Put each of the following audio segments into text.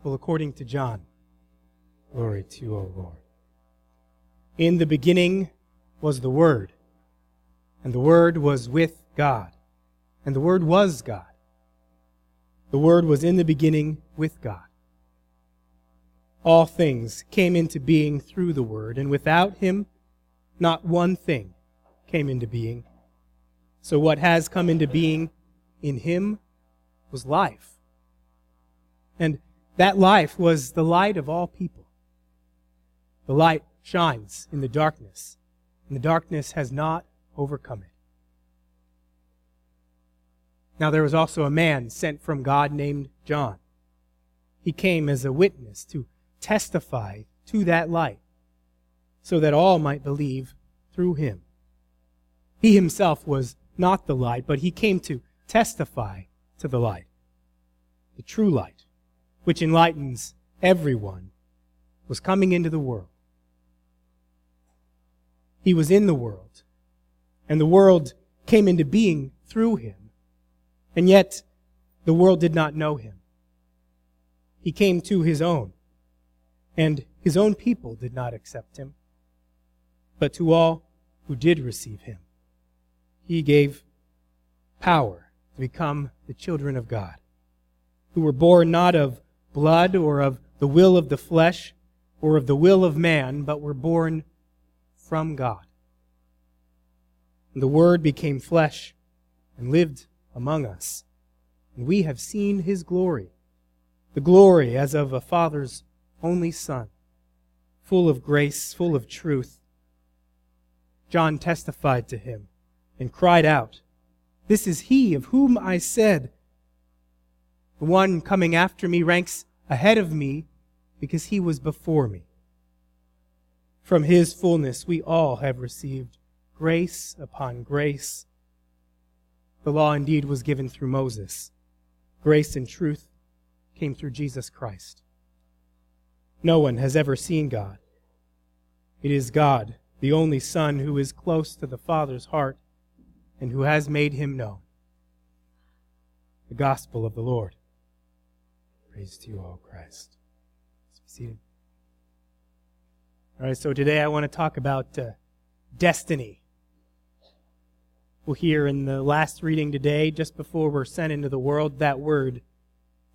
Gospel according to John. Glory to you, O Lord. In the beginning was the Word, and the Word was with God, and the Word was God. The Word was in the beginning with God. All things came into being through the Word, and without Him, not one thing came into being. So what has come into being in Him was life. And that life was the light of all people. The light shines in the darkness, and the darkness has not overcome it. Now there was also a man sent from God named John. He came as a witness to testify to that light, so that all might believe through him. He himself was not the light, but he came to testify to the light, the true light, which enlightens everyone, was coming into the world. He was in the world, and the world came into being through him. And yet, the world did not know him. He came to his own, and his own people did not accept him. But to all who did receive him, he gave power to become the children of God, who were born not of blood or of the will of the flesh or of the will of man, but were born from God. The Word became flesh and lived among us. And we have seen his glory, the glory as of a Father's only Son, full of grace, full of truth. John testified to him and cried out, This is he of whom I said, The one coming after me ranks ahead of me because he was before me. From his fullness we all have received grace upon grace. The law indeed was given through Moses. Grace and truth came through Jesus Christ. No one has ever seen God. It is God, the only Son, who is close to the Father's heart and who has made him known. The gospel of the Lord. Praise to you, O Christ. Let's be seated. All right, so today I want to talk about uh, destiny. We'll hear in the last reading today, just before we're sent into the world, that word,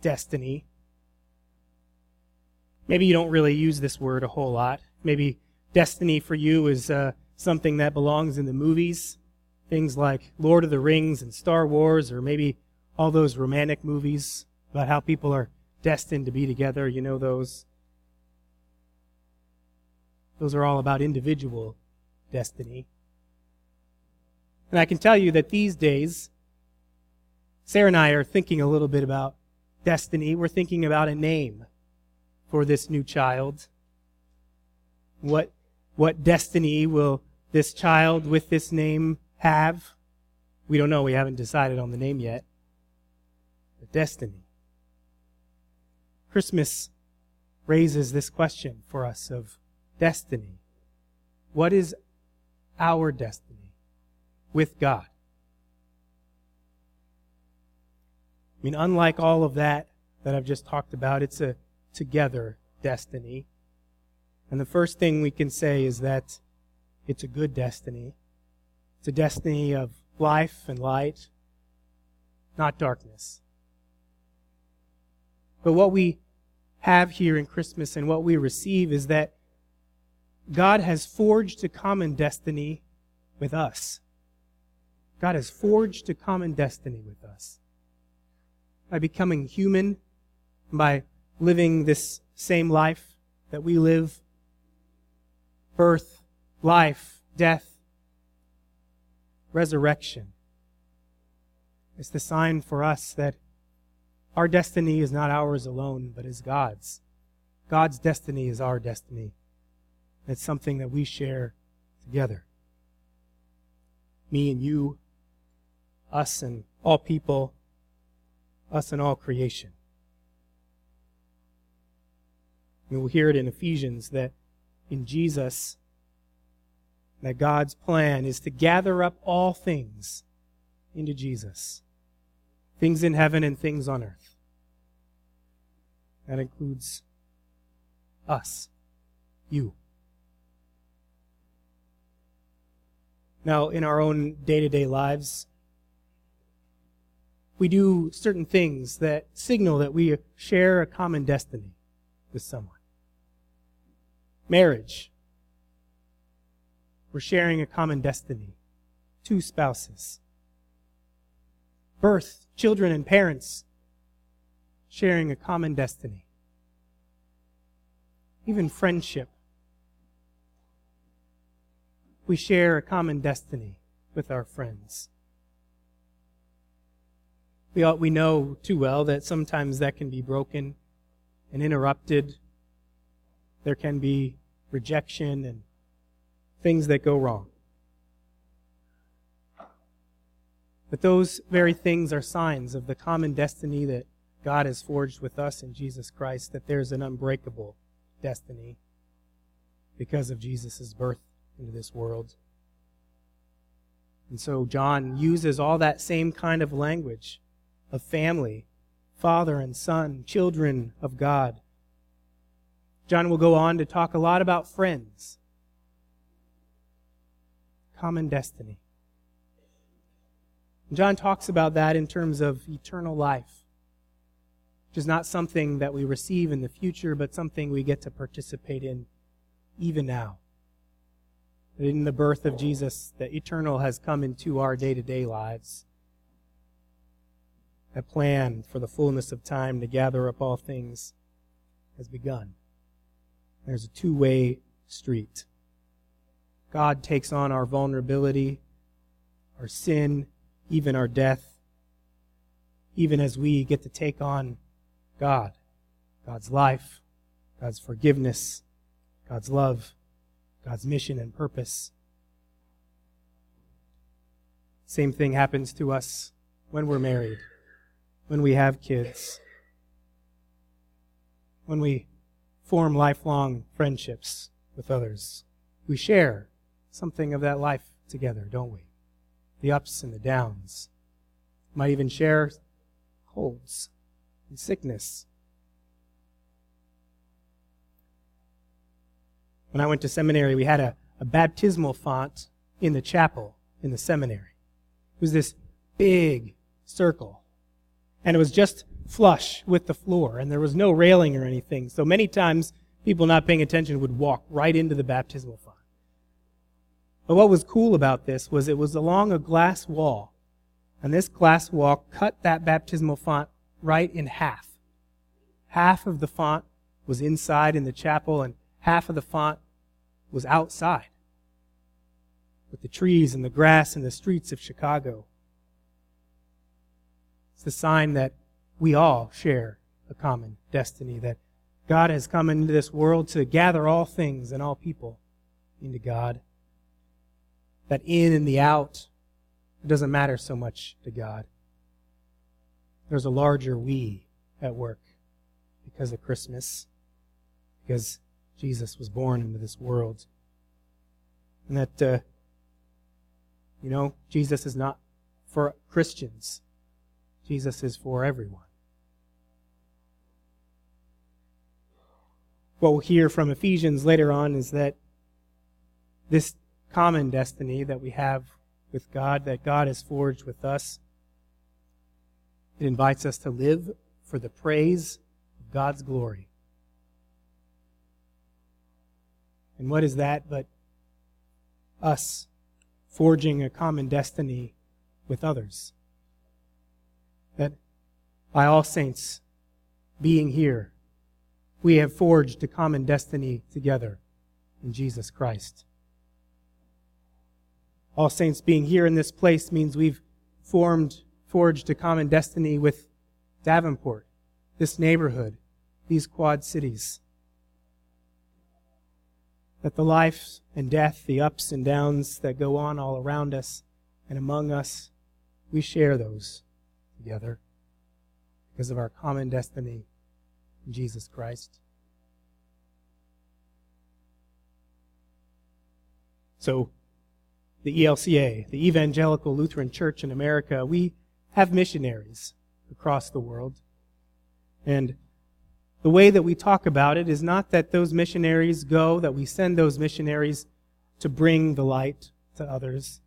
destiny. Maybe you don't really use this word a whole lot. Maybe destiny for you is uh, something that belongs in the movies, things like Lord of the Rings and Star Wars, or maybe all those romantic movies about how people are destined to be together. You know those. Those are all about individual destiny. And I can tell you that these days, Sarah and I are thinking a little bit about destiny. We're thinking about a name for this new child. What, what destiny will this child with this name have? We don't know. We haven't decided on the name yet. But destiny. Christmas raises this question for us of destiny. What is our destiny? with God. I mean, unlike all of that that I've just talked about, it's a together destiny. And the first thing we can say is that it's a good destiny. It's a destiny of life and light, not darkness. But what we have here in Christmas and what we receive is that God has forged a common destiny with us. God has forged a common destiny with us. By becoming human, by living this same life that we live, birth, life, death, resurrection. It's the sign for us that our destiny is not ours alone, but is God's. God's destiny is our destiny. It's something that we share together. Me and you us and all people, us and all creation. And we'll hear it in Ephesians that in Jesus, that God's plan is to gather up all things into Jesus things in heaven and things on earth. That includes us, you. Now, in our own day to day lives, we do certain things that signal that we share a common destiny with someone. Marriage. We're sharing a common destiny. Two spouses. Birth, children, and parents sharing a common destiny. Even friendship. We share a common destiny with our friends. We, ought, we know too well that sometimes that can be broken and interrupted. There can be rejection and things that go wrong. But those very things are signs of the common destiny that God has forged with us in Jesus Christ, that there's an unbreakable destiny because of Jesus' birth into this world. And so John uses all that same kind of language of family, father and son, children of God. John will go on to talk a lot about friends, common destiny. John talks about that in terms of eternal life, which is not something that we receive in the future, but something we get to participate in even now. That in the birth of Jesus, the eternal has come into our day to day lives. That plan for the fullness of time to gather up all things has begun. There's a two way street. God takes on our vulnerability, our sin, even our death, even as we get to take on God, God's life, God's forgiveness, God's love, God's mission and purpose. Same thing happens to us when we're married, when we have kids, when we form lifelong friendships with others. We share something of that life together, don't we? The ups and the downs. Might even share colds and sickness when I went to seminary, we had a, a baptismal font in the chapel in the seminary. It was this big circle. And it was just flush with the floor, and there was no railing or anything. So many times, people not paying attention would walk right into the baptismal font. But what was cool about this was it was along a glass wall. And this glass wall cut that baptismal font right in half. Half of the font was inside in the chapel, and half of the font was outside with the trees and the grass and the streets of Chicago. It's the sign that we all share a common destiny, that God has come into this world to gather all things and all people into God. That in and the out, it doesn't matter so much to God. There's a larger we at work because of Christmas, because Jesus was born into this world. And that, uh, you know, Jesus is not for Christians. Jesus is for everyone. What we'll hear from Ephesians later on is that this common destiny that we have with God, that God has forged with us, it invites us to live for the praise of God's glory. And what is that but us forging a common destiny with others? That by all saints being here, we have forged a common destiny together in Jesus Christ. All saints being here in this place means we've formed, forged a common destiny with Davenport, this neighborhood, these quad cities that the life and death, the ups and downs that go on all around us and among us, we share those together because of our common destiny in Jesus Christ. So, the ELCA, the Evangelical Lutheran Church in America, we have missionaries across the world. And the way that we talk about it is not that those missionaries go, that we send those missionaries to bring the light to others,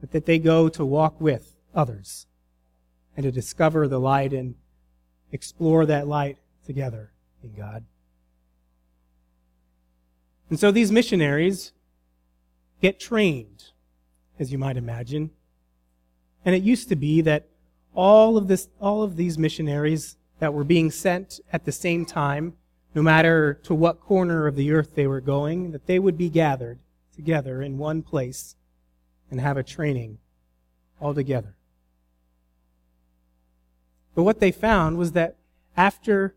but that they go to walk with others and to discover the light and explore that light together in God. And so these missionaries get trained, as you might imagine. And it used to be that all of this, all of these missionaries that were being sent at the same time, no matter to what corner of the earth they were going, that they would be gathered together in one place and have a training all together. But what they found was that after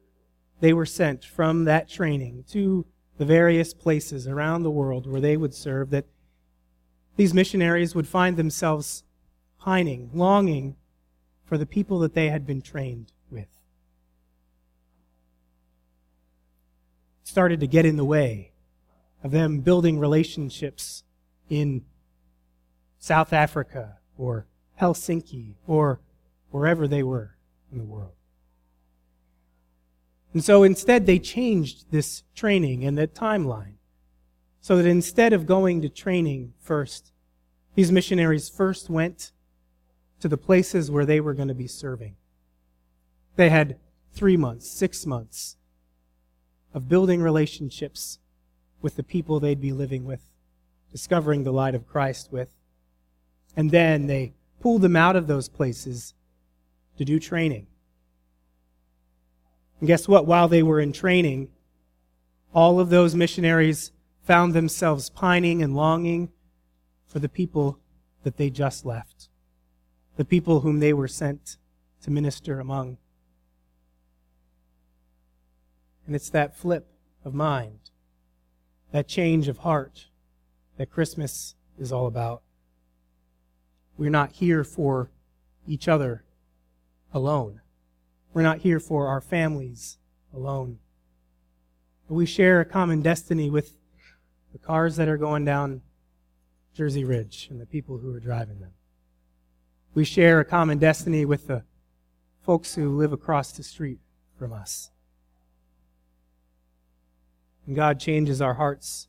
they were sent from that training to the various places around the world where they would serve, that these missionaries would find themselves pining, longing for the people that they had been trained with. It started to get in the way of them building relationships in South Africa or Helsinki or wherever they were in the world. And so instead, they changed this training and the timeline so that instead of going to training first, these missionaries first went to the places where they were going to be serving. They had three months, six months of building relationships with the people they'd be living with, discovering the light of Christ with. And then they pulled them out of those places to do training. And guess what? While they were in training, all of those missionaries found themselves pining and longing for the people that they just left, the people whom they were sent to minister among. And it's that flip of mind, that change of heart that Christmas is all about. We're not here for each other alone. We're not here for our families alone. But we share a common destiny with the cars that are going down Jersey Ridge and the people who are driving them. We share a common destiny with the folks who live across the street from us. And God changes our hearts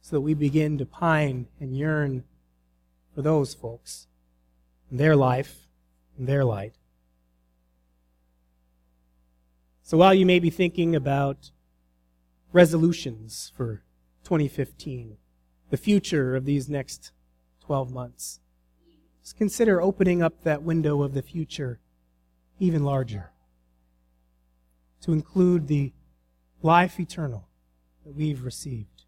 so that we begin to pine and yearn for those folks and their life and their light. So while you may be thinking about resolutions for 2015, the future of these next 12 months, just consider opening up that window of the future even larger to include the life eternal that we've received,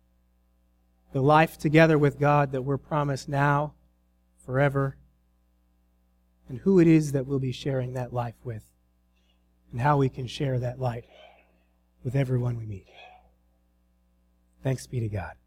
the life together with God that we're promised now, forever, and who it is that we'll be sharing that life with and how we can share that light with everyone we meet. Thanks be to God.